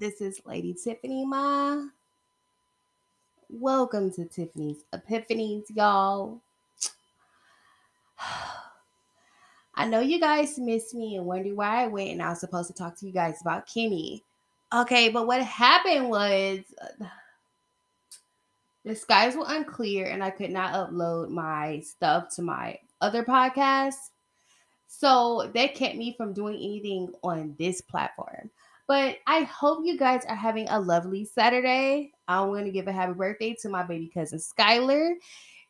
This is Lady Tiffany Ma. Welcome to Tiffany's Epiphanies, y'all. I know you guys missed me and wondered why I went, and I was supposed to talk to you guys about Kimi. Okay, but what happened was the skies were unclear, and I could not upload my stuff to my other podcast. So that kept me from doing anything on this platform. But I hope you guys are having a lovely Saturday. I want to give a happy birthday to my baby cousin Skylar.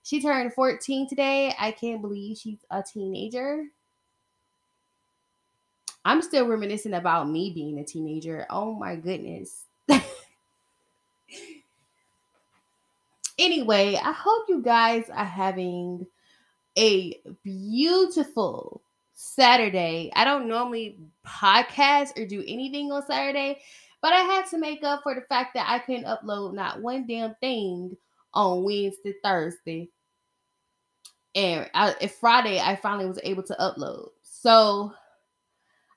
She turned 14 today. I can't believe she's a teenager. I'm still reminiscing about me being a teenager. Oh my goodness. anyway, I hope you guys are having a beautiful Saturday. I don't normally podcast or do anything on Saturday, but I had to make up for the fact that I couldn't upload not one damn thing on Wednesday, Thursday. And I, Friday, I finally was able to upload. So,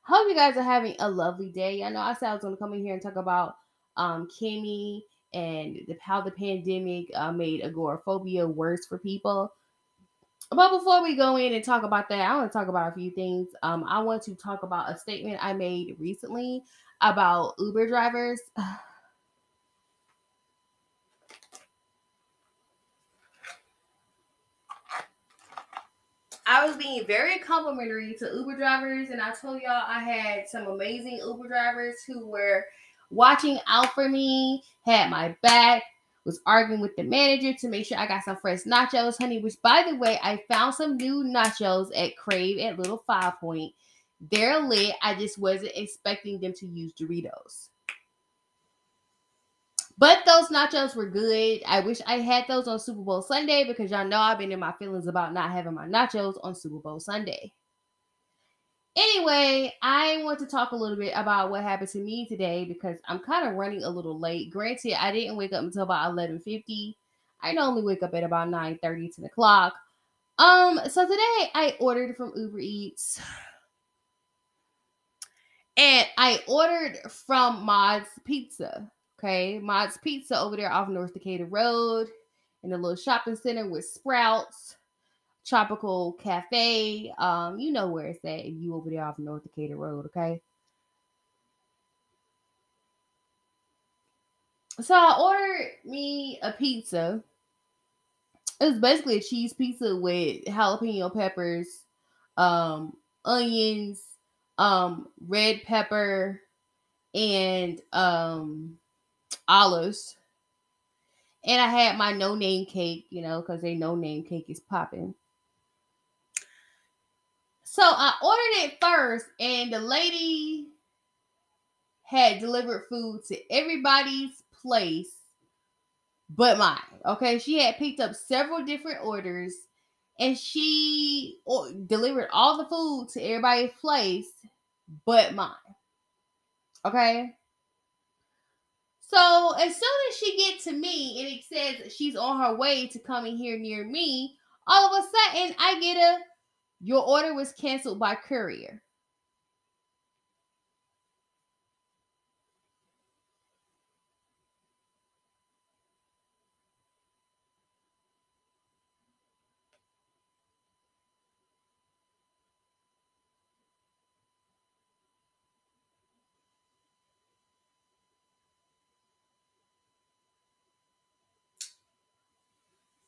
hope you guys are having a lovely day. I know I said I was going to come in here and talk about um, Kimi and the, how the pandemic uh, made agoraphobia worse for people. But before we go in and talk about that, I want to talk about a few things. Um, I want to talk about a statement I made recently about Uber drivers. I was being very complimentary to Uber drivers, and I told y'all I had some amazing Uber drivers who were watching out for me, had my back, was arguing with the manager to make sure I got some fresh nachos, honey. Which, by the way, I found some new nachos at Crave at Little Five Point. They're lit. I just wasn't expecting them to use Doritos. But those nachos were good. I wish I had those on Super Bowl Sunday because y'all know I've been in my feelings about not having my nachos on Super Bowl Sunday. Anyway, I want to talk a little bit about what happened to me today because I'm kind of running a little late. Granted, I didn't wake up until about 11:50. I normally wake up at about 9 30, 10 o'clock. Um, so today I ordered from Uber Eats. And I ordered from Mod's Pizza. Okay, Mod's Pizza over there off North Decatur Road in the little shopping center with Sprouts. Tropical Cafe. Um, you know where it's at if you over there off North Decatur Road, okay? So I ordered me a pizza. It was basically a cheese pizza with jalapeno peppers, um, onions, um, red pepper, and um olives. And I had my no name cake, you know, because they no name cake is popping. So I ordered it first, and the lady had delivered food to everybody's place but mine. Okay, she had picked up several different orders and she delivered all the food to everybody's place but mine. Okay. So as soon as she gets to me and it says she's on her way to coming here near me, all of a sudden I get a your order was canceled by courier.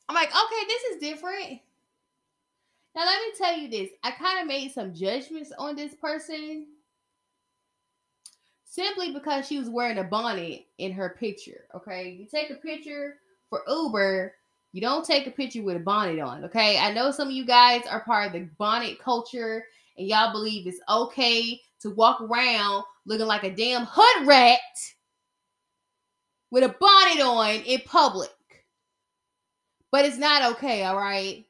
I'm like, okay, this is different. Now, let me tell you this. I kind of made some judgments on this person simply because she was wearing a bonnet in her picture. Okay. You take a picture for Uber, you don't take a picture with a bonnet on. Okay. I know some of you guys are part of the bonnet culture and y'all believe it's okay to walk around looking like a damn hood rat with a bonnet on in public. But it's not okay. All right.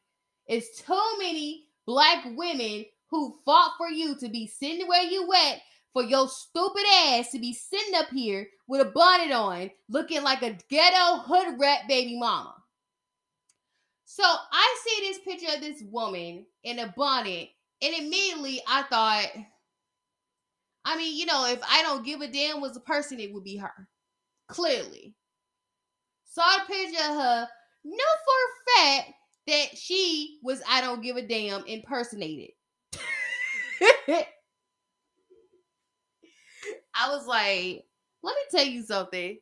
It's too many black women who fought for you to be sitting where you at for your stupid ass to be sitting up here with a bonnet on, looking like a ghetto hood rat baby mama. So I see this picture of this woman in a bonnet, and immediately I thought, I mean, you know, if I don't give a damn was a person, it would be her. Clearly. Saw a picture of her, know for a fact that she was I don't give a damn impersonated. I was like, let me tell you something.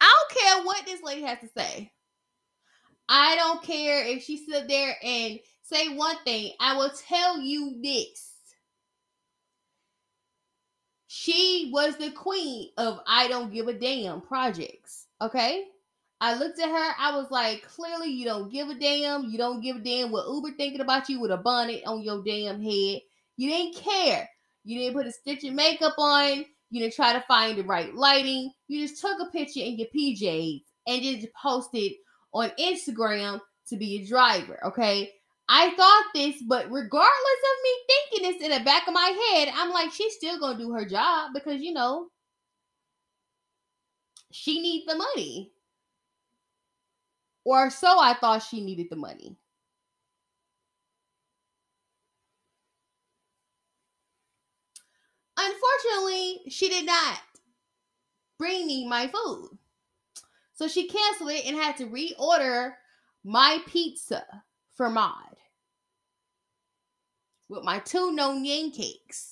I don't care what this lady has to say. I don't care if she sit there and say one thing. I will tell you this. She was the queen of I don't give a damn projects. Okay? I looked at her, I was like, clearly you don't give a damn. You don't give a damn what Uber thinking about you with a bonnet on your damn head. You didn't care. You didn't put a stitch of makeup on. You didn't try to find the right lighting. You just took a picture in your PJs and just posted on Instagram to be a driver. Okay. I thought this, but regardless of me thinking this in the back of my head, I'm like, she's still gonna do her job because you know she needs the money. Or so I thought she needed the money. Unfortunately, she did not bring me my food. So she canceled it and had to reorder my pizza for Mod with my two known cakes.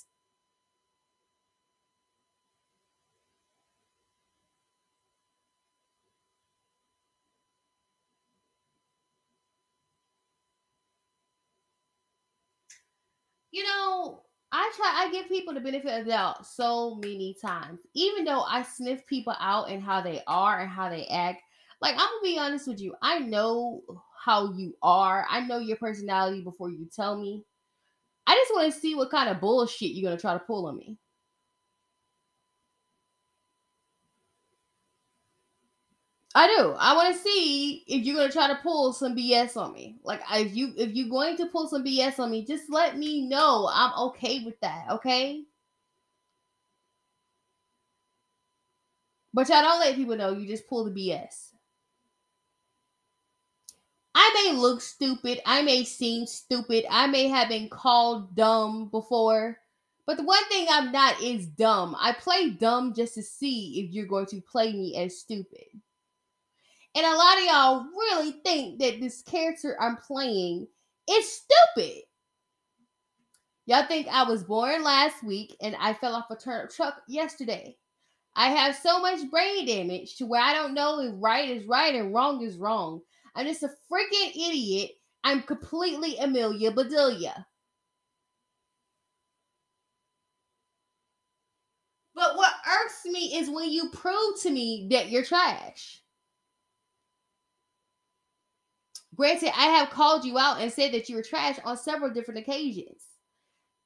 You know, I try I give people the benefit of the doubt so many times. Even though I sniff people out and how they are and how they act. Like I'm gonna be honest with you. I know how you are. I know your personality before you tell me. I just want to see what kind of bullshit you're gonna try to pull on me. I do. I want to see if you're gonna try to pull some BS on me. Like if you if you're going to pull some BS on me, just let me know. I'm okay with that. Okay. But y'all don't let people know you just pull the BS. I may look stupid. I may seem stupid. I may have been called dumb before. But the one thing I'm not is dumb. I play dumb just to see if you're going to play me as stupid. And a lot of y'all really think that this character I'm playing is stupid. Y'all think I was born last week and I fell off a turnip truck yesterday. I have so much brain damage to where I don't know if right is right and wrong is wrong. I'm just a freaking idiot. I'm completely Amelia Bedelia. But what irks me is when you prove to me that you're trash. Granted, I have called you out and said that you were trash on several different occasions.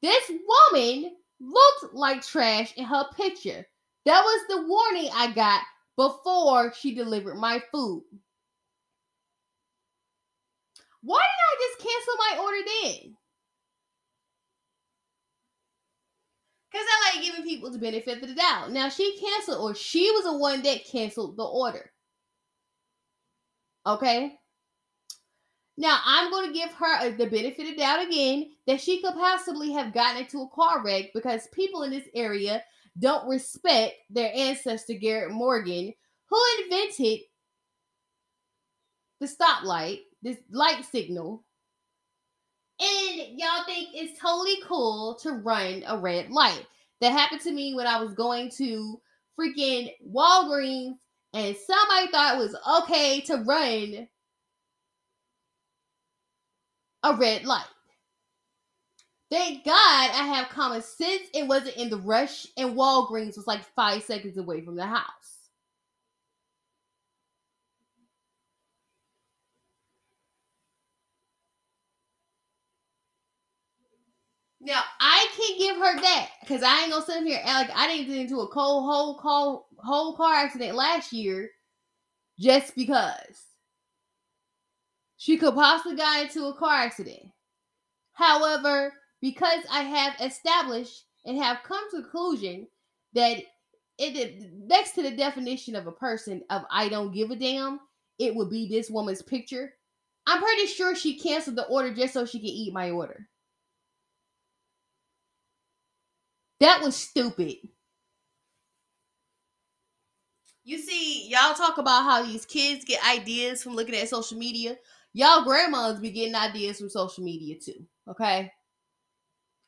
This woman looked like trash in her picture. That was the warning I got before she delivered my food. Why did I just cancel my order then? Because I like giving people the benefit of the doubt. Now she canceled, or she was the one that canceled the order. Okay. Now, I'm going to give her the benefit of doubt again that she could possibly have gotten into a car wreck because people in this area don't respect their ancestor, Garrett Morgan, who invented the stoplight, this light signal. And y'all think it's totally cool to run a red light. That happened to me when I was going to freaking Walgreens, and somebody thought it was okay to run a red light. Thank God I have common sense. It wasn't in the rush, and Walgreens was like five seconds away from the house. Now I can't give her that because I ain't gonna sit here like I didn't get into a cold whole whole whole car accident last year just because. She could possibly got into a car accident. However, because I have established and have come to conclusion that it next to the definition of a person of I don't give a damn, it would be this woman's picture. I'm pretty sure she canceled the order just so she could eat my order. That was stupid. You see, y'all talk about how these kids get ideas from looking at social media. Y'all grandmas be getting ideas from social media too. Okay.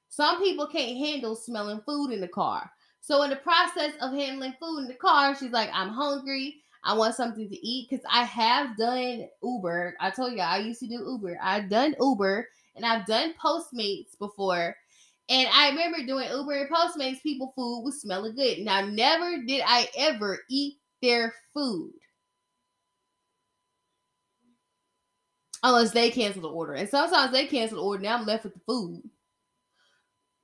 Some people can't handle smelling food in the car. So in the process of handling food in the car, she's like, I'm hungry. I want something to eat because I have done Uber. I told y'all I used to do Uber. I've done Uber and I've done Postmates before. And I remember doing Uber and Postmates, people food was smelling good. Now, never did I ever eat their food. Unless they cancel the order. And sometimes they cancel the order. Now I'm left with the food.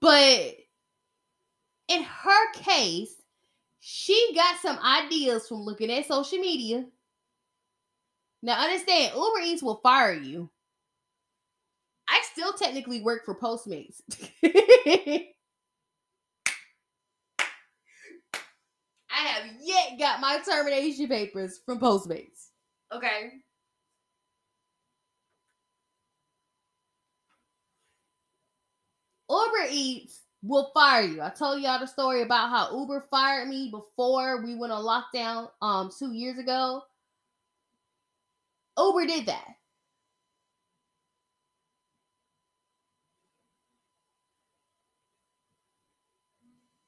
But in her case, she got some ideas from looking at social media. Now, understand, Uber Eats will fire you. I still technically work for Postmates. I have yet got my termination papers from Postmates. Okay. Uber Eats will fire you. I told y'all the story about how Uber fired me before we went on lockdown um 2 years ago. Uber did that.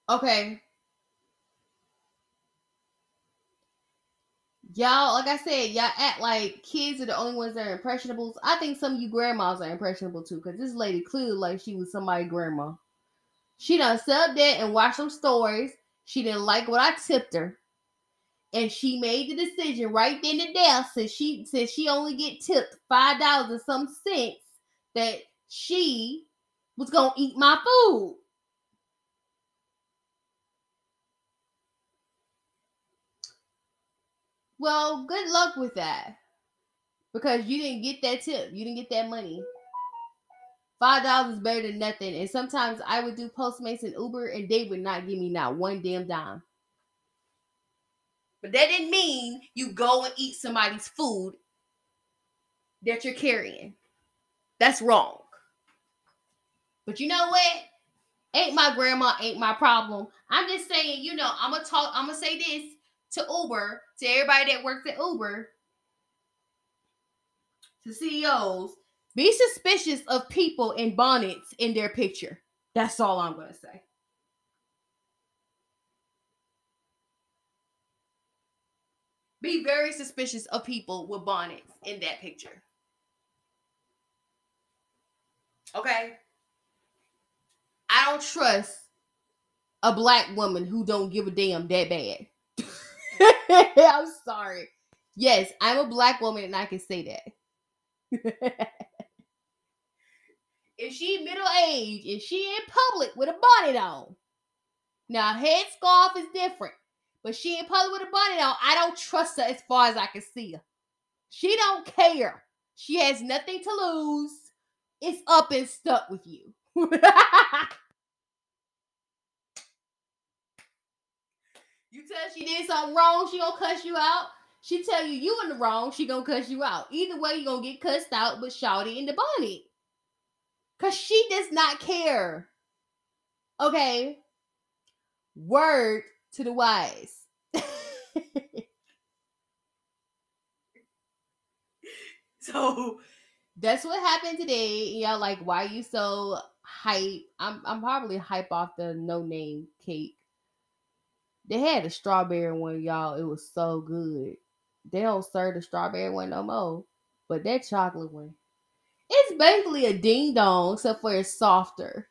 Okay. Y'all, like I said, y'all act like kids are the only ones that are impressionables. I think some of you grandmas are impressionable too, because this lady clearly like she was somebody's grandma. She done sat there and watched some stories. She didn't like what I tipped her. And she made the decision right then and there, since she since she only get tipped five dollars and some cents, that she was gonna eat my food. Well, good luck with that. Because you didn't get that tip. You didn't get that money. Five dollars is better than nothing. And sometimes I would do Postmates and Uber and they would not give me not one damn dime. But that didn't mean you go and eat somebody's food that you're carrying. That's wrong. But you know what? Ain't my grandma, ain't my problem. I'm just saying, you know, I'm gonna talk, I'm gonna say this to Uber, to everybody that works at Uber, to CEOs, be suspicious of people in bonnets in their picture. That's all I'm going to say. Be very suspicious of people with bonnets in that picture. Okay? I don't trust a black woman who don't give a damn that bad. I'm sorry. Yes, I'm a black woman and I can say that. if she middle age and she in public with a bonnet on, now head scarf is different, but she in public with a bonnet on, I don't trust her as far as I can see her. She don't care. She has nothing to lose. It's up and stuck with you. You tell she did something wrong, she gonna cuss you out. She tell you you in the wrong, she gonna cuss you out. Either way, you gonna get cussed out, but Shawty in the bonnet. Cause she does not care. Okay. Word to the wise. so that's what happened today. Y'all like, why you so hype? I'm I'm probably hype off the no name cake they had a strawberry one, y'all. It was so good. They don't serve the strawberry one no more. But that chocolate one, it's basically a ding dong, except for it's softer.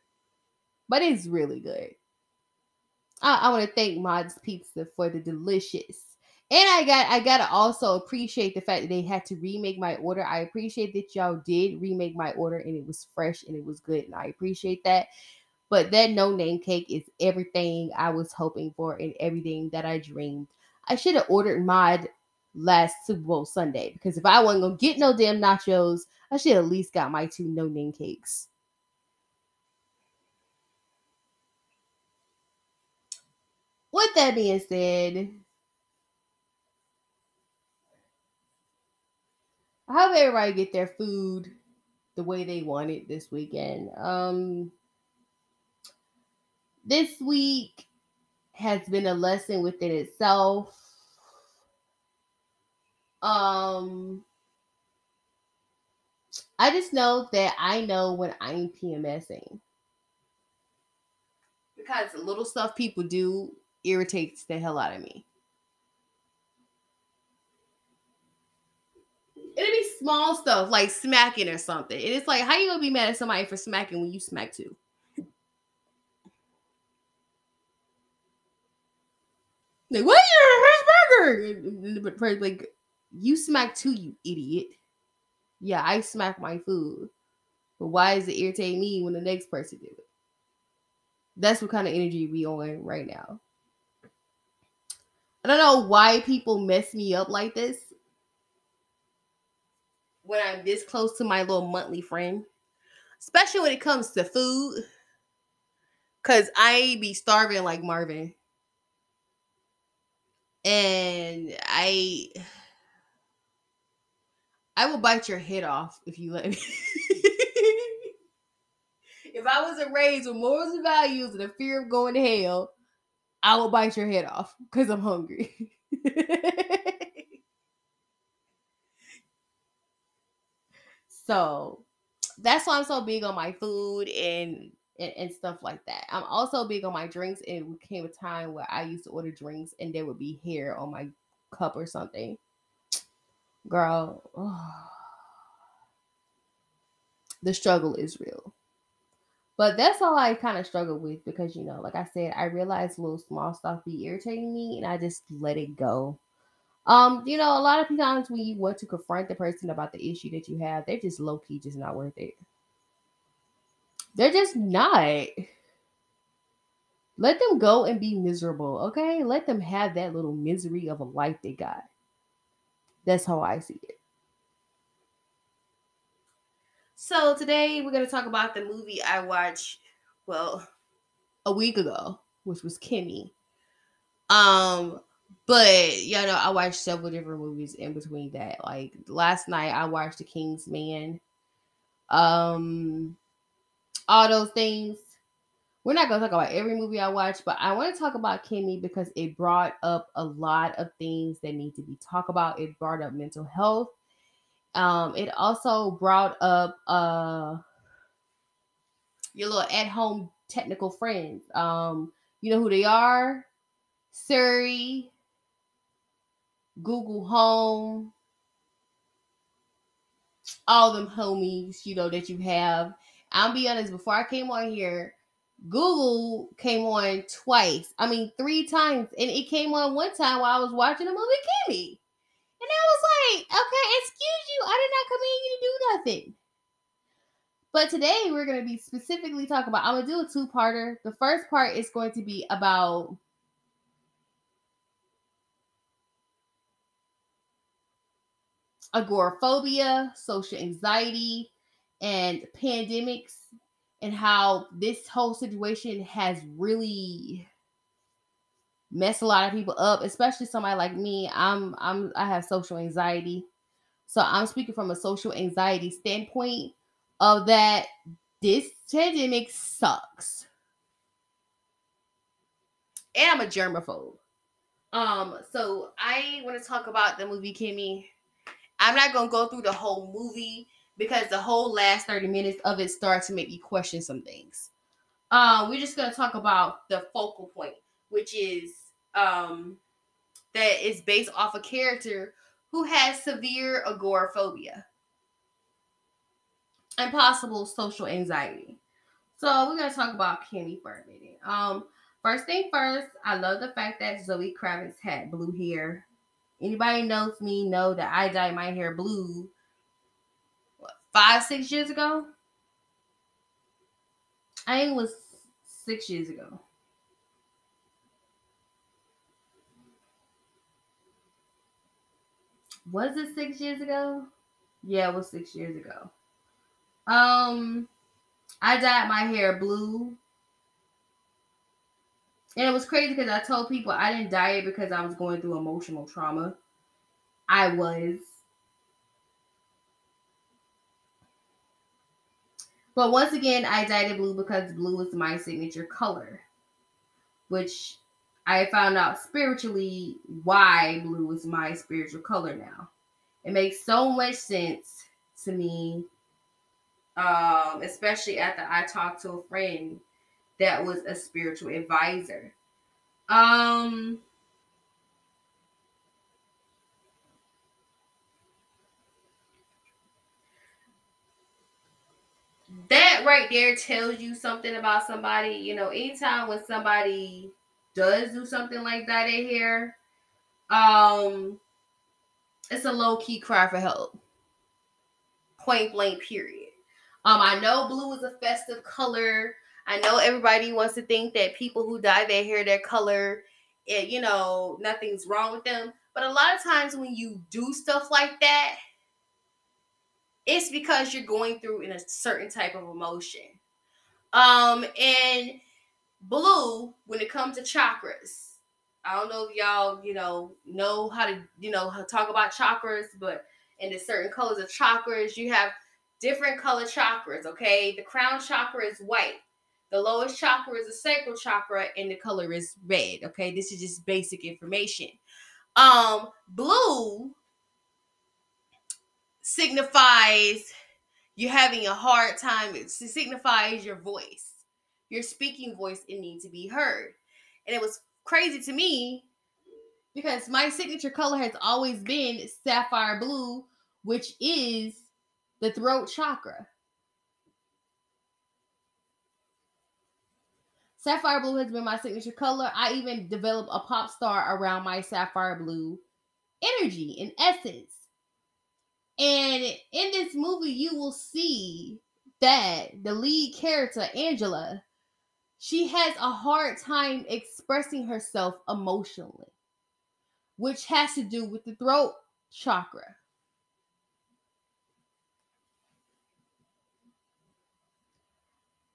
But it's really good. I, I want to thank Mods Pizza for the delicious. And I got I gotta also appreciate the fact that they had to remake my order. I appreciate that y'all did remake my order and it was fresh and it was good. And I appreciate that. But that no name cake is everything I was hoping for and everything that I dreamed. I should have ordered mod last Super Bowl Sunday because if I wasn't gonna get no damn nachos, I should at least got my two no name cakes. With that being said, I hope everybody get their food the way they want it this weekend. Um this week has been a lesson within itself. Um, I just know that I know when I'm PMSing because little stuff people do irritates the hell out of me. It'd be small stuff like smacking or something. And it's like, how you gonna be mad at somebody for smacking when you smack too? Like, what you a But like, you smack too, you idiot. Yeah, I smack my food. But why does it irritate me when the next person do it? That's what kind of energy we on right now. I don't know why people mess me up like this when I'm this close to my little monthly friend, especially when it comes to food. Cause I be starving like Marvin. And I I will bite your head off if you let me. if I wasn't raised with morals and values and a fear of going to hell, I will bite your head off because I'm hungry. so that's why I'm so big on my food and, and, and stuff like that. I'm also big on my drinks. And it came a time where I used to order drinks and there would be hair on my cup or something. Girl, oh. the struggle is real. But that's all I kind of struggle with because you know, like I said, I realize little small stuff be irritating me and I just let it go. Um, you know, a lot of times when you want to confront the person about the issue that you have, they're just low key just not worth it. They're just not. Let them go and be miserable, okay? Let them have that little misery of a life they got. That's how I see it. So today we're gonna talk about the movie I watched, well, a week ago, which was Kimi. Um, but you know, I watched several different movies in between that. Like last night, I watched The King's Man. Um, all those things. We're not gonna talk about every movie I watched, but I want to talk about Kimi because it brought up a lot of things that need to be talked about. It brought up mental health um, it also brought up uh your little at-home technical friends. Um, you know who they are? Siri, Google Home, all them homies, you know, that you have. I'll be honest, before I came on here, Google came on twice. I mean, three times. And it came on one time while I was watching the movie Kimi. And I was like, okay, excuse you. I did not command you to do nothing. But today we're going to be specifically talking about, I'm going to do a two parter. The first part is going to be about agoraphobia, social anxiety, and pandemics, and how this whole situation has really messed a lot of people up, especially somebody like me. I'm I'm I have social anxiety. So I'm speaking from a social anxiety standpoint of that this pandemic sucks. And I'm a germaphobe. Um, so I want to talk about the movie Kimi. I'm not gonna go through the whole movie because the whole last 30 minutes of it starts to make me question some things. Uh, we're just gonna talk about the focal point, which is um, that is based off a character who has severe agoraphobia and possible social anxiety. So we're gonna talk about Kimi for a minute. Um, first thing first, I love the fact that Zoe Kravitz had blue hair. Anybody knows me know that I dye my hair blue. Five six years ago? I think it was six years ago. was it six years ago? Yeah, it was six years ago. Um, I dyed my hair blue. And it was crazy because I told people I didn't dye it because I was going through emotional trauma. I was. But once again, I dyed it blue because blue is my signature color. which I found out spiritually why blue is my spiritual color now. It makes so much sense to me, um, especially after I talked to a friend that was a spiritual advisor. Um, that right there tells you something about somebody. You know, anytime when somebody does do something like that in here, um, it's a low key cry for help. Point blank, period. Um, I know blue is a festive color. I know everybody wants to think that people who dye their hair their color, it, you know, nothing's wrong with them. But a lot of times when you do stuff like that, it's because you're going through in a certain type of emotion. Um, and blue, when it comes to chakras, I don't know if y'all, you know, know how to, you know, talk about chakras, but in the certain colors of chakras, you have different color chakras, okay? The crown chakra is white. The lowest chakra is the sacral chakra, and the color is red. Okay, this is just basic information. Um, blue signifies you're having a hard time. It signifies your voice, your speaking voice. It needs to be heard, and it was crazy to me because my signature color has always been sapphire blue, which is the throat chakra. Sapphire blue has been my signature color. I even developed a pop star around my sapphire blue energy and essence. And in this movie, you will see that the lead character, Angela, she has a hard time expressing herself emotionally, which has to do with the throat chakra.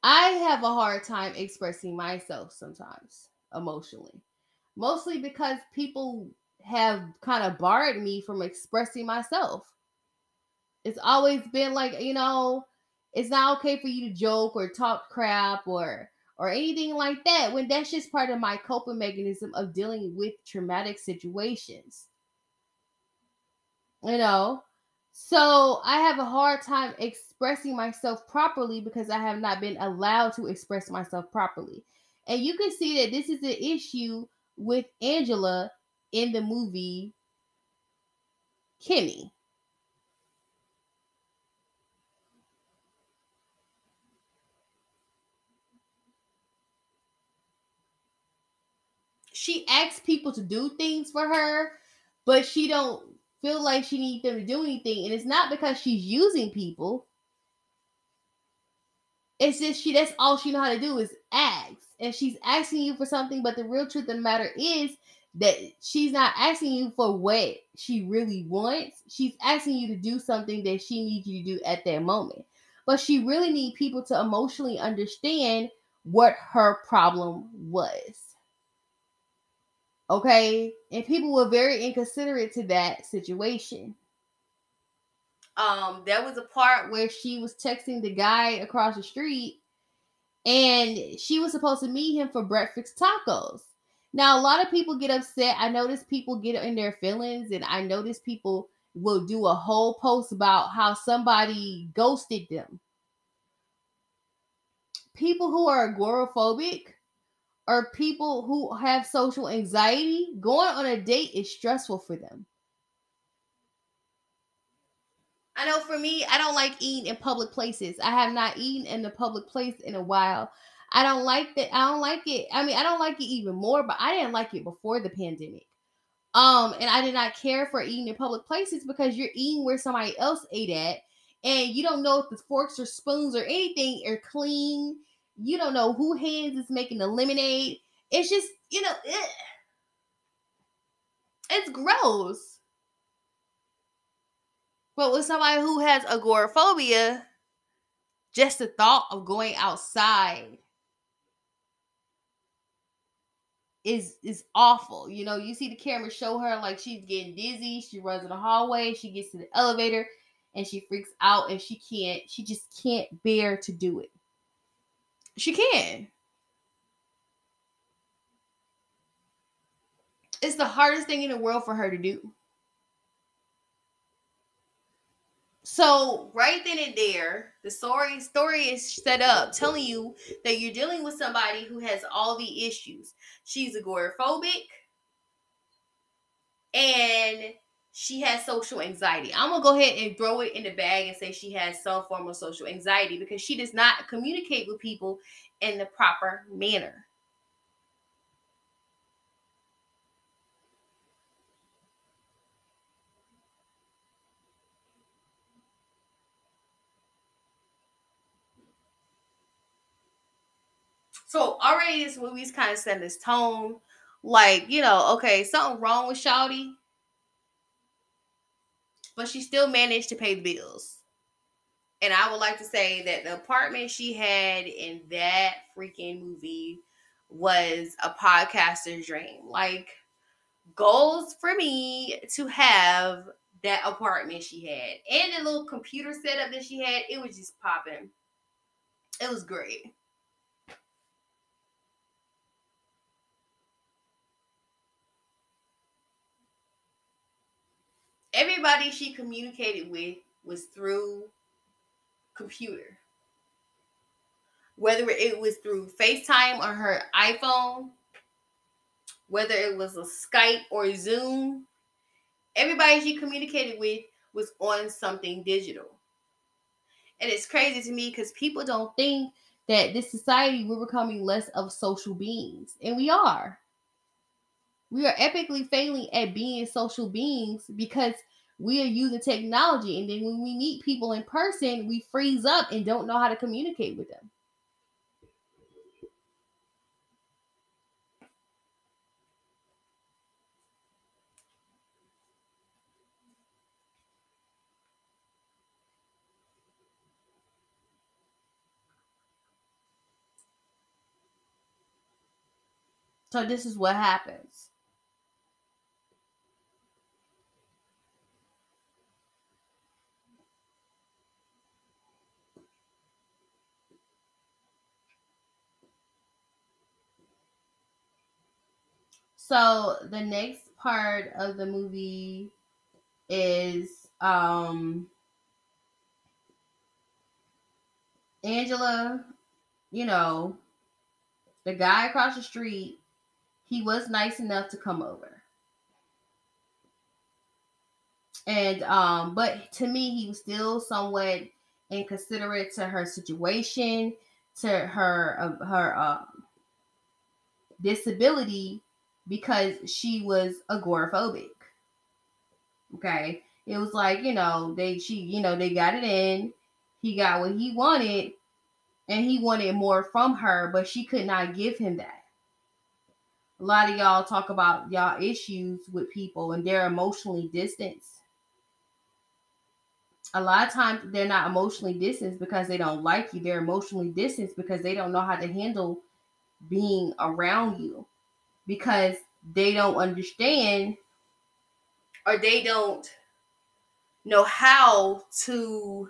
I have a hard time expressing myself sometimes emotionally, mostly because people have kind of barred me from expressing myself. It's always been like, you know, it's not okay for you to joke or talk crap or or anything like that when that's just part of my coping mechanism of dealing with traumatic situations. You know, so I have a hard time expressing myself properly because I have not been allowed to express myself properly. And you can see that this is an issue with Angela in the movie Kimi. She asks people to do things for her, but she don't feel like she needs them to do anything. And it's not because she's using people. It's just she that's all she know how to do is ask. And she's asking you for something, but the real truth of the matter is that she's not asking you for what she really wants. She's asking you to do something that she needs you to do at that moment. But she really need people to emotionally understand what her problem was. Okay. And people were very inconsiderate to that situation. Um, there was a part where she was texting the guy across the street and she was supposed to meet him for breakfast tacos. Now, a lot of people get upset. I notice people get in their feelings, and I notice people will do a whole post about how somebody ghosted them. People who are agoraphobic or people who have social anxiety, going on a date is stressful for them. I know for me, I don't like eating in public places. I have not eaten in a public place in a while. I don't like that. I don't like it. I mean, I don't like it even more, but I didn't like it before the pandemic. Um, and I did not care for eating in public places because you're eating where somebody else ate at, and you don't know if the forks or spoons or anything are clean you don't know who hands is making the lemonade. It's just, you know, it, it's gross. But with somebody who has agoraphobia, just the thought of going outside is is awful. You know, you see the camera show her like she's getting dizzy, she runs in the hallway, she gets to the elevator and she freaks out and she can't she just can't bear to do it. She can. It's the hardest thing in the world for her to do. So right then and there, the story story is set up telling you that you're dealing with somebody who has all the issues. She's agoraphobic and she has social anxiety. I'm gonna go ahead and throw it in the bag and say she has some form of social anxiety because she does not communicate with people in the proper manner. So already this movie's kind of setting this tone, like you know, okay, something wrong with Shouty, but she still managed to pay the bills. And I would like to say that the apartment she had in that freaking movie was a podcaster's dream. Like goals for me to have that apartment she had and the little computer setup that she had, it was just popping. It was great. Everybody she communicated with was through computer. Whether it was through FaceTime or her iPhone, whether it was a Skype or Zoom, everybody she communicated with was on something digital. And it's crazy to me because people don't think that this society we're becoming less of social beings, and we are. We are epically failing at being social beings because we are using technology. And then when we meet people in person, we freeze up and don't know how to communicate with them. So this is what happens. So the next part of the movie is um Angela, you know, the guy across the street, he was nice enough to come over. And um but to me he was still somewhat inconsiderate to her situation, to her uh, her um disability because she was agoraphobic. Okay. It was like, you know, they she, you know, they got it in. He got what he wanted, and he wanted more from her, but she could not give him that. A lot of y'all talk about y'all issues with people and they're emotionally distanced. A lot of times they're not emotionally distanced because they don't like you. They're emotionally distanced because they don't know how to handle being around you because they don't understand or they don't know how to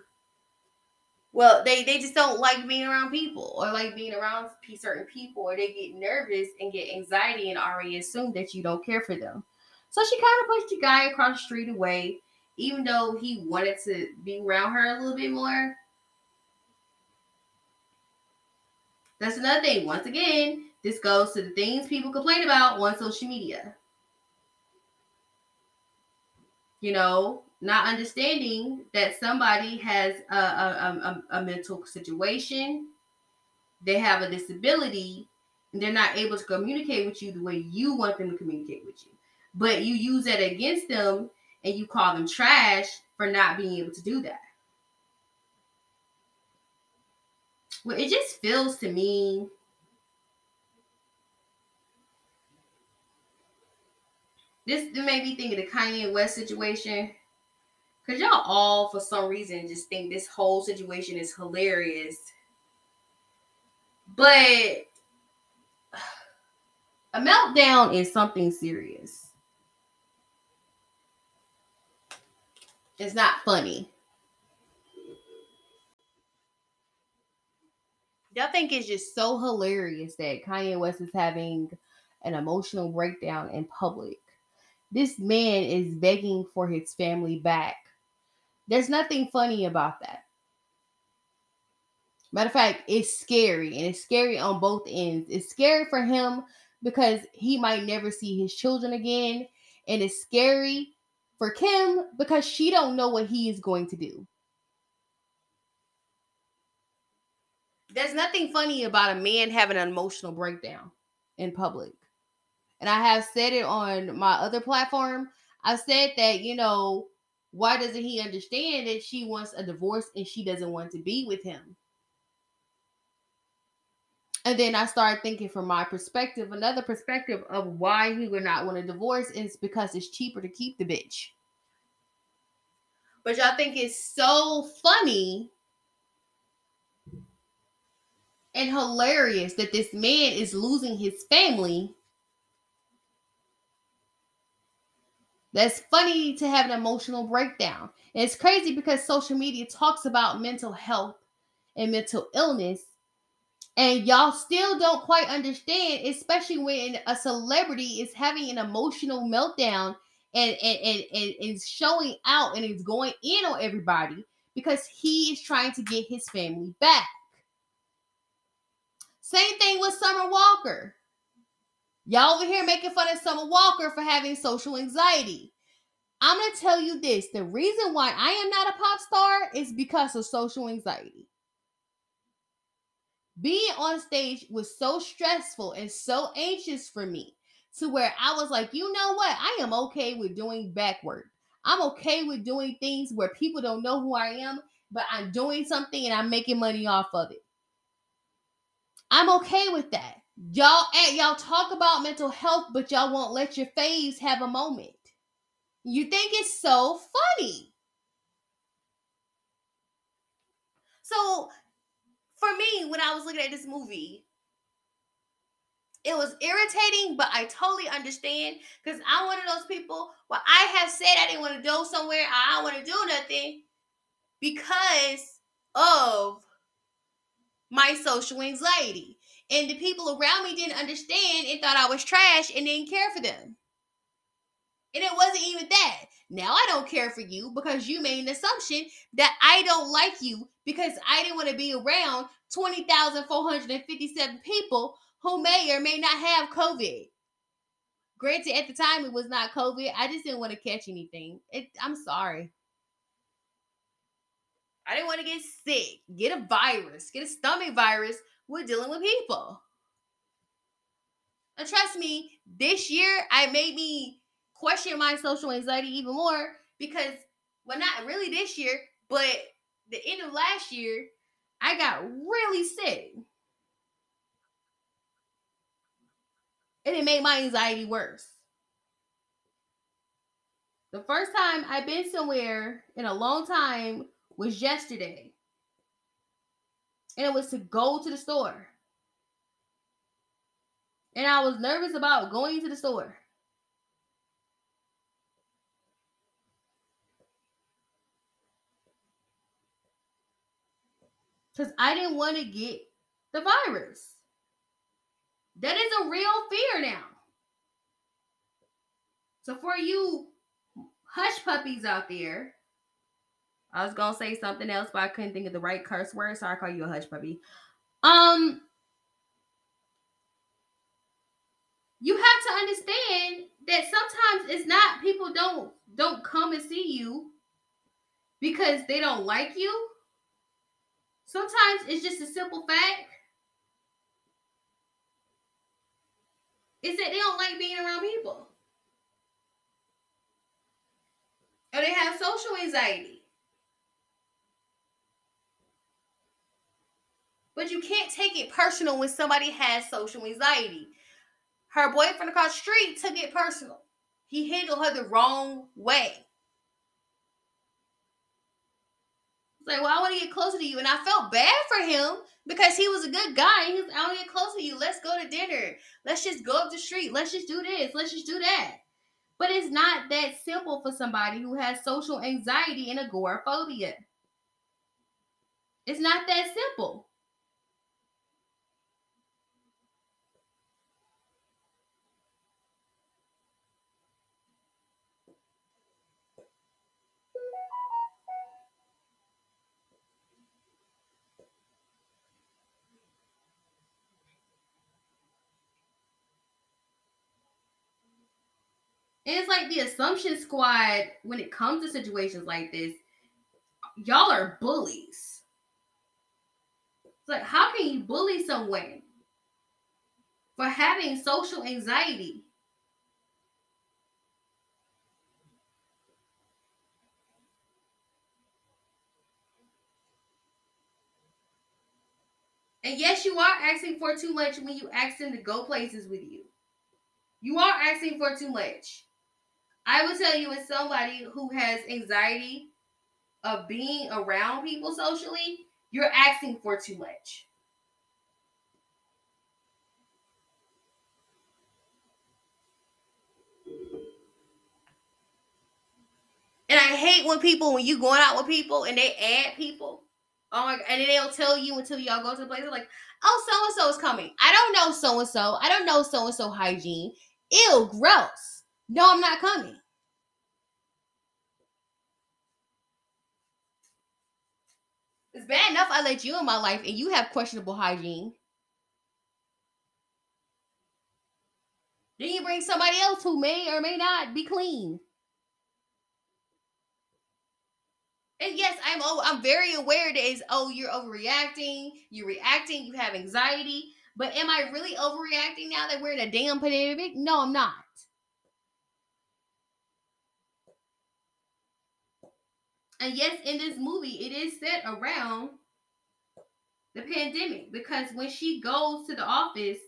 well they they just don't like being around people or like being around certain people or they get nervous and get anxiety and already assume that you don't care for them. So she kind of pushed the guy across the street away even though he wanted to be around her a little bit more that's another thing once again this goes to the things people complain about on social media. You know, not understanding that somebody has a, a, a, a mental situation, they have a disability, and they're not able to communicate with you the way you want them to communicate with you. But you use that against them and you call them trash for not being able to do that. Well, it just feels to me This made me think of the Kanye West situation. Cause y'all all, for some reason, just think this whole situation is hilarious. But a meltdown is something serious. It's not funny. Y'all think it's just so hilarious that Kanye West is having an emotional breakdown in public. This man is begging for his family back. There's nothing funny about that. Matter of fact, it's scary and it's scary on both ends. It's scary for him because he might never see his children again, and it's scary for Kim because she don't know what he is going to do. There's nothing funny about a man having an emotional breakdown in public. And I have said it on my other platform. I said that, you know, why doesn't he understand that she wants a divorce and she doesn't want to be with him? And then I started thinking from my perspective, another perspective of why he would not want a divorce is because it's cheaper to keep the bitch. But y'all think it's so funny and hilarious that this man is losing his family. That's funny to have an emotional breakdown. And it's crazy because social media talks about mental health and mental illness and y'all still don't quite understand, especially when a celebrity is having an emotional meltdown and and and, and, and showing out and is going in on everybody because he is trying to get his family back. Same thing with Summer Walker. Y'all over here making fun of Summer Walker for having social anxiety. I'm going to tell you this the reason why I am not a pop star is because of social anxiety being on stage was so stressful and so anxious for me to where I was like, you know what? I am okay with doing backward. I'm okay with doing things where people don't know who I am, but I'm doing something and I'm making money off of it. I'm okay with that. Y'all eh, y'all talk about mental health, but y'all won't let your face have a moment. You think it's so funny. So for me, when I was looking at this movie, it was irritating, but I totally understand because I'm one of those people where I have said I didn't want to go somewhere, I don't want to do nothing because of my social anxiety. And the people around me didn't understand and thought I was trash and didn't care for them. And it wasn't even that. Now I don't care for you because you made an assumption that I don't like you because I didn't want to be around 20,457 people who may or may not have COVID. Granted, at the time it was not COVID. I just didn't want to catch anything. It, I'm sorry. I didn't want to get sick, get a virus, get a stomach virus We're dealing with people. And trust me, this year I made me question my social anxiety even more because, well, not really this year, but the end of last year, I got really sick. And it made my anxiety worse. The first time I've been somewhere in a long time was yesterday. And it was to go to the store. And I was nervous about going to the store. because I didn't want to get the virus. That is a real fear now. So for you hush puppies out there, I was gonna say something else, but I couldn't think of the right curse word, so I call you a hush puppy. Um, you have to understand that sometimes it's not people don't don't come and see you because they don't like you Sometimes it's just a simple fact. Is that they don't like being around people. Or they have social anxiety. But you can't take it personal when somebody has social anxiety. Her boyfriend across the street took it personal. He handled her the wrong way. like, well, I want to get closer to you. And I felt bad for him because he was a good guy. He was, I want to get close to you. Let's go to dinner. Let's just go up the street. Let's just do this. Let's just do that. But it's not that simple for somebody who has social anxiety and agoraphobia. It's not that simple. And it's like the assumption squad, when it comes to situations like this, y'all are bullies. It's like, how can you bully someone for having social anxiety? And yes, you are asking for too much when you ask them to go places with you. You are asking for too much. I will tell you, as somebody who has anxiety of being around people socially, you're asking for too much. And I hate when people, when you going out with people and they add people Oh my, and then they'll tell you until y'all go to the place. They're like, oh, so and so is coming. I don't know so and so. I don't know so and so hygiene. Ew, gross. No, I'm not coming. It's bad enough I let you in my life and you have questionable hygiene. Then you bring somebody else who may or may not be clean. And yes, I'm oh, I'm very aware that is oh you're overreacting, you're reacting, you have anxiety. But am I really overreacting now that we're in a damn pandemic? No, I'm not. And yes, in this movie, it is set around the pandemic because when she goes to the office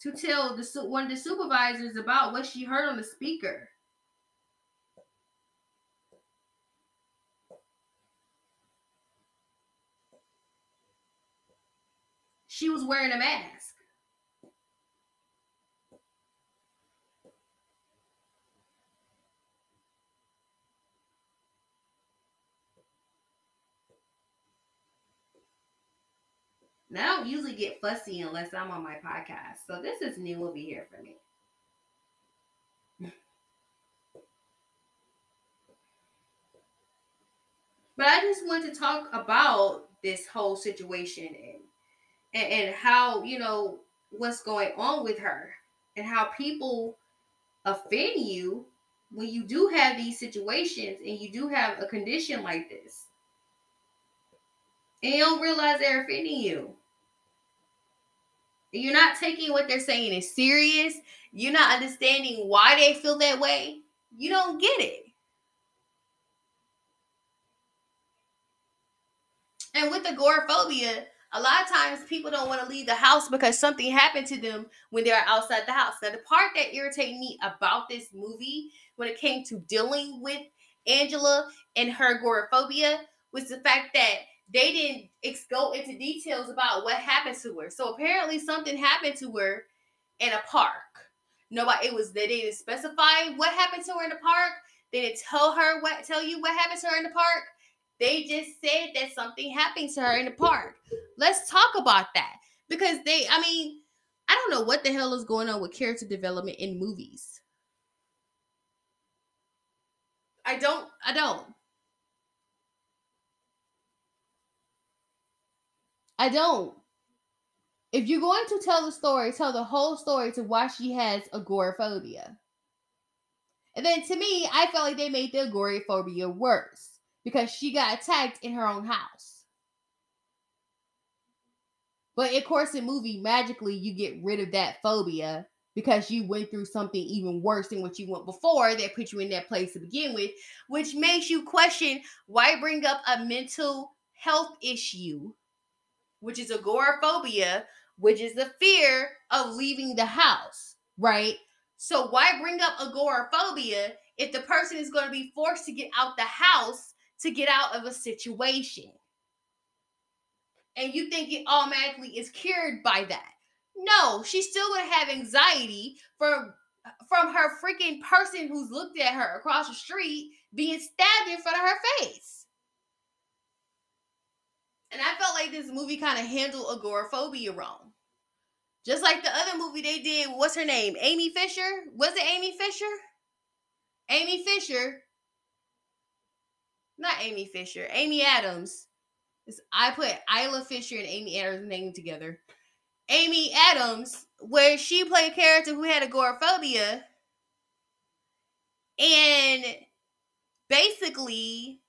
to tell the one of the supervisors about what she heard on the speaker, she was wearing a mask. Now, I don't usually get fussy unless I'm on my podcast. So this is new be here for me. but I just want to talk about this whole situation and and, and how you know what's going on with her and how people offend you when you do have these situations and you do have a condition like this and you don't realize they're offending you. You're not taking what they're saying as serious. You're not understanding why they feel that way. You don't get it. And with agoraphobia a lot of times people don't want to leave the house because something happened to them when they're outside the house. Now, the part that irritated me about this movie when it came to dealing with Angela and her agoraphobia was the fact that they didn't go into details about what happened to her. So apparently something happened to her in a park. Nobody it was they didn't specify what happened to her in the park. They didn't tell her what tell you what happened to her in the park. They just said that something happened to her in the park. Let's talk about that because they, I mean, I don't know what the hell is going on with character development in movies. I don't, I don't. I don't. If you're going to tell the story, tell the whole story to why she has agoraphobia. And then to me, I felt like they made the agoraphobia worse because she got attacked in her own house. But of course, in movie, magically you get rid of that phobia because you went through something even worse than what you went before that put you in that place to begin with, which makes you question why bring up a mental health issue, which is agoraphobia, which is the fear of leaving the house, right? So why bring up agoraphobia if the person is going to be forced to get out the house to get out of a situation. And you think it automatically is cured by that. No, she's still gonna have anxiety from from her freaking person who's looked at her across the street being stabbed in front of her face. And I felt like this movie kind of handled agoraphobia wrong. Just like the other movie they did, what's her name? Amy Fisher? Was it Amy Fisher? Amy Fisher not Amy Fisher, Amy Adams. I put Isla Fisher and Amy Adams name together. Amy Adams, where she played a character who had agoraphobia, And basically,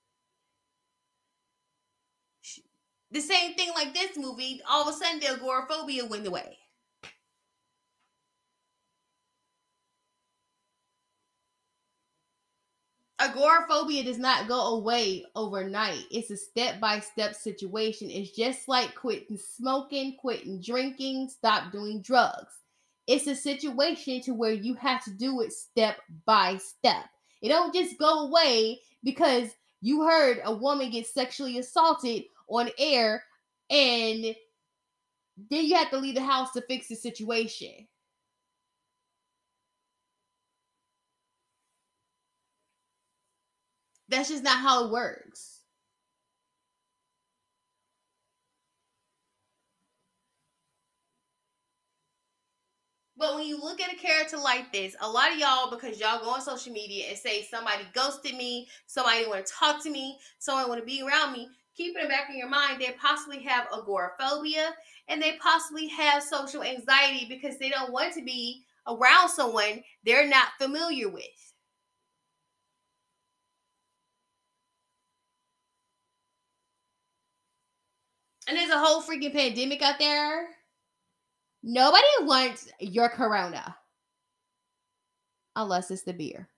the same thing like this movie, all of a sudden the agoraphobia went away. agoraphobia does not go away overnight. It's a step by step situation. It's just like quitting smoking, quitting drinking, stop doing drugs. It's a situation to where you have to do it step by step. It don't just go away because you heard a woman get sexually assaulted on air and then you have to leave the house to fix the situation. That's just not how it works. But when you look at a character like this, a lot of y'all, because y'all go on social media and say somebody ghosted me, somebody want to talk to me, someone want to be around me, keep it in the back of your mind they possibly have agoraphobia and they possibly have social anxiety because they don't want to be around someone they're not familiar with. and there's a whole freaking pandemic out there. Nobody wants your corona. Unless it's the beer.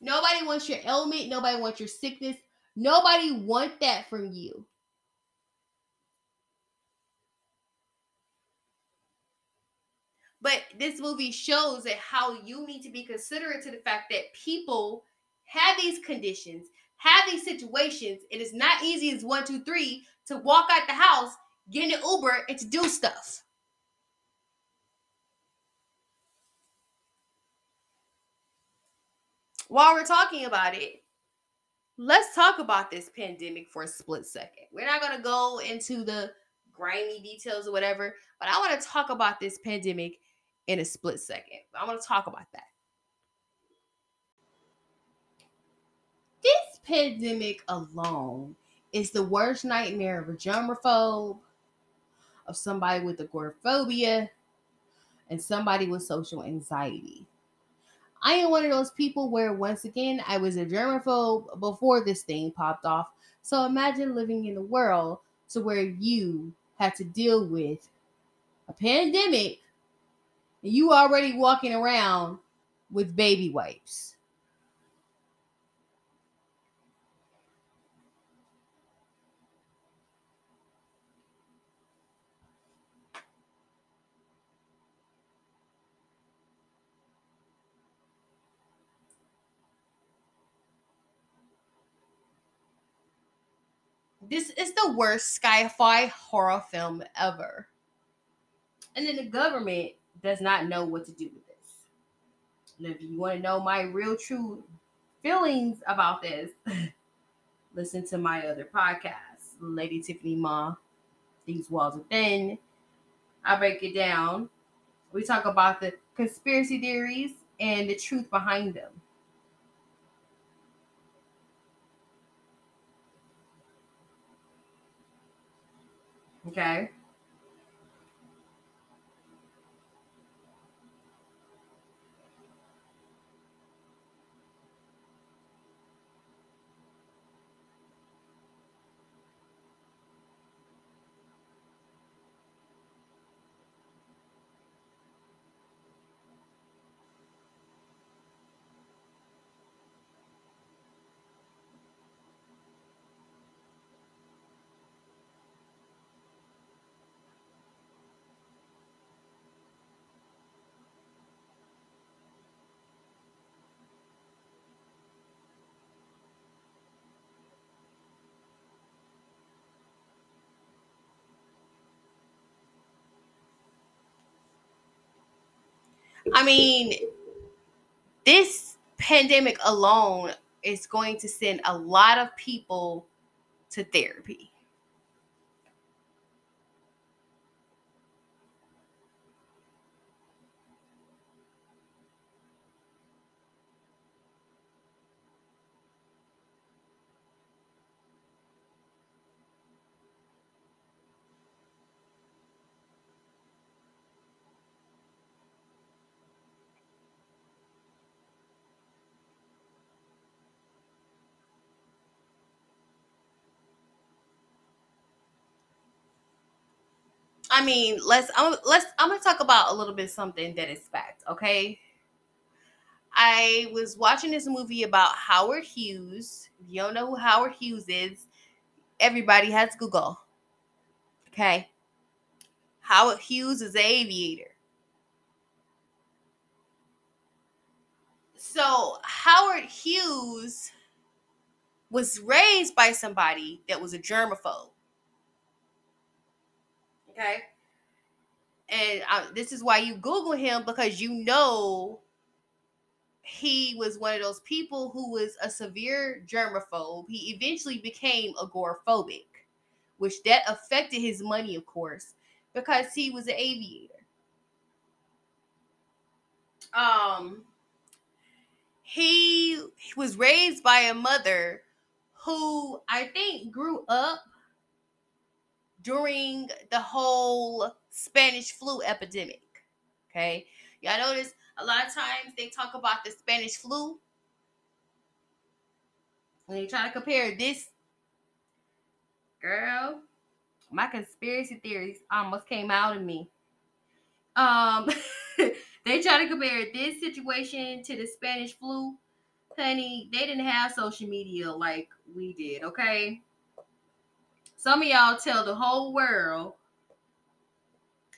Nobody wants your ailment. Nobody wants your sickness. Nobody want that from you. But this movie shows that how you need to be considerate to the fact that people have these conditions have these situations, it is not easy as one, two, three to walk out the house, get an Uber, and to do stuff. While we're talking about it, let's talk about this pandemic for a split second. We're not going to go into the grimy details or whatever, but I want to talk about this pandemic in a split second. I want to talk about that. This pandemic alone is the worst nightmare of a germaphobe, of somebody with agoraphobia, and somebody with social anxiety. I am one of those people where, once again, I was a germaphobe before this thing popped off. So imagine living in a world to where you had to deal with a pandemic and you already walking around with baby wipes. This is the worst sci-fi horror film ever. And then the government does not know what to do with this. And if you want to know my real true feelings about this, listen to my other podcast, Lady Tiffany Ma. These walls are thin. I break it down. We talk about the conspiracy theories and the truth behind them. Okay. I mean, this pandemic alone is going to send a lot of people to therapy. I mean, let's I'm, let's I'm gonna talk about a little bit something that is fact, okay? I was watching this movie about Howard Hughes. If you don't know who Howard Hughes is, everybody has Google. Okay. Howard Hughes is an aviator. So Howard Hughes was raised by somebody that was a germaphobe. Okay. And I, this is why you Google him because you know he was one of those people who was a severe germaphobe. He eventually became agoraphobic, which that affected his money, of course, because he was an aviator. Um, he, he was raised by a mother who I think grew up during the whole Spanish flu epidemic. Okay. Y'all notice a lot of times they talk about the Spanish flu. When you try to compare this, girl, my conspiracy theories almost came out of me. Um, they try to compare this situation to the Spanish flu. Honey, they didn't have social media like we did, okay? Some of y'all tell the whole world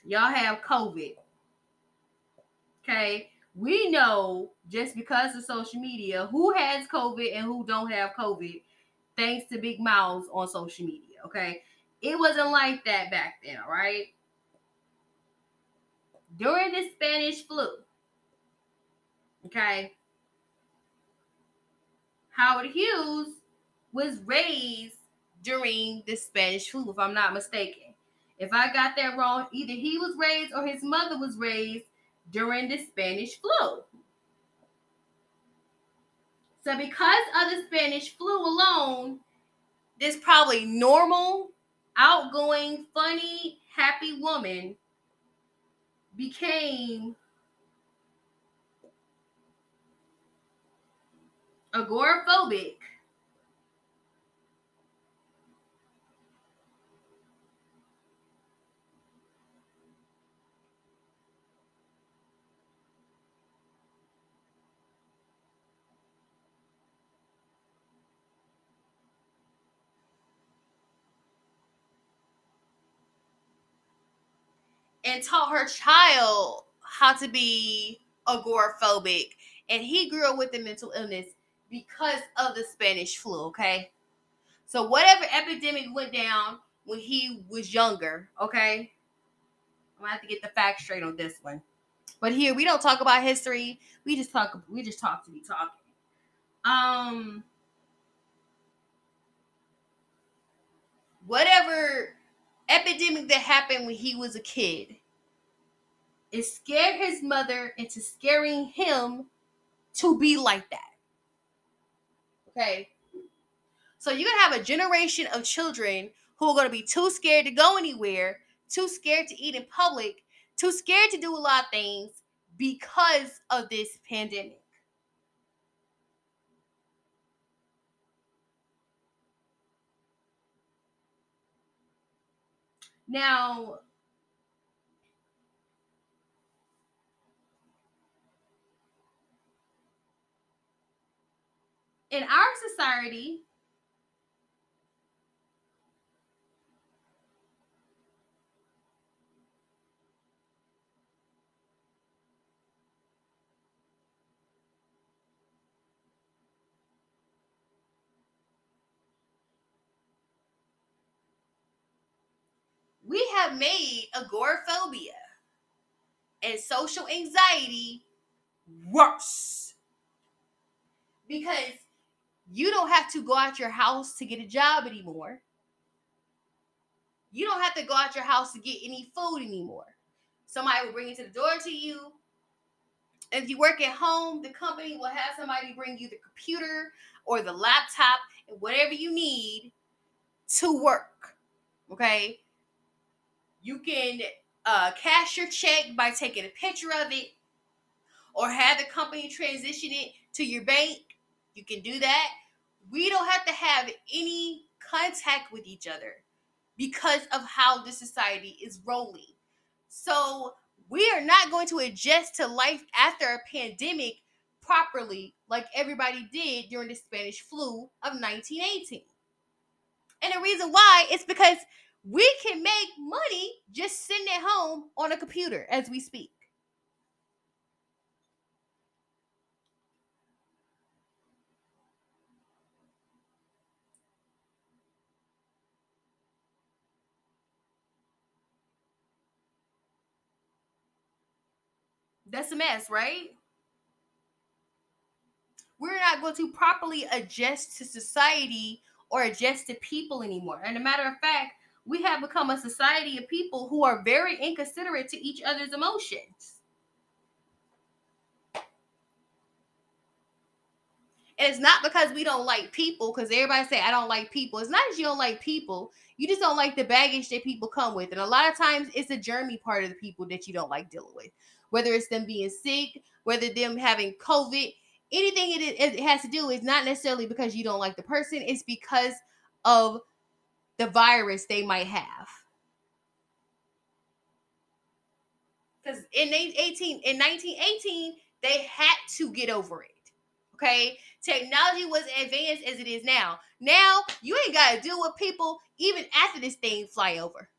y'all have COVID. Okay. We know just because of social media who has COVID and who don't have COVID, thanks to big mouths on social media. Okay. It wasn't like that back then, all right? During the Spanish flu, okay, Howard Hughes was raised during the Spanish flu, if I'm not mistaken. If I got that wrong, either he was raised or his mother was raised during the Spanish flu. So, because of the Spanish flu alone, this probably normal, outgoing, funny, happy woman became agoraphobic and taught her child how to be agoraphobic. And he grew up with a mental illness because of the Spanish flu, okay? So whatever epidemic went down when he was younger, okay? I'm gonna have to get the facts straight on this one. But here we don't talk about history. We just talk we just talk to be talking. Um whatever epidemic that happened when he was a kid. It scared his mother into scaring him to be like that. Okay. So you're going to have a generation of children who are going to be too scared to go anywhere, too scared to eat in public, too scared to do a lot of things because of this pandemic. Now, in our society, we have made agoraphobia and social anxiety worse. Because you don't have to go out your house to get a job anymore. You don't have to go out your house to get any food anymore. Somebody will bring it to the door to you. If you work at home, the company will have somebody bring you the computer or the laptop and whatever you need to work. Okay. You can uh, cash your check by taking a picture of it or have the company transition it to your bank. You can do that. We don't have to have any contact with each other. because of how the society is rolling. So we are not going to adjust to life after a pandemic properly like everybody did during the Spanish flu of 1918. And the reason why is because we can make money just sitting at home on a computer as we speak. That's a mess, right? We're not going to properly adjust to society or adjust to people anymore. And a matter of fact, we have become a society of people who are very inconsiderate to each other's emotions. And it's not because we don't like people, because everybody say I don't like people. It's not that you don't like people. You just don't like the baggage that people come with. And a lot of times it's the journey part of the people that you don't like dealing with whether it's them being sick, whether them having COVID, anything it, it has to do is not necessarily because you don't like the person, it's because of the virus they might have. Because in 18, in 1918, they had to get over it. Okay, technology was advanced as it is now. Now you ain't got to deal with people even after this thing fly over.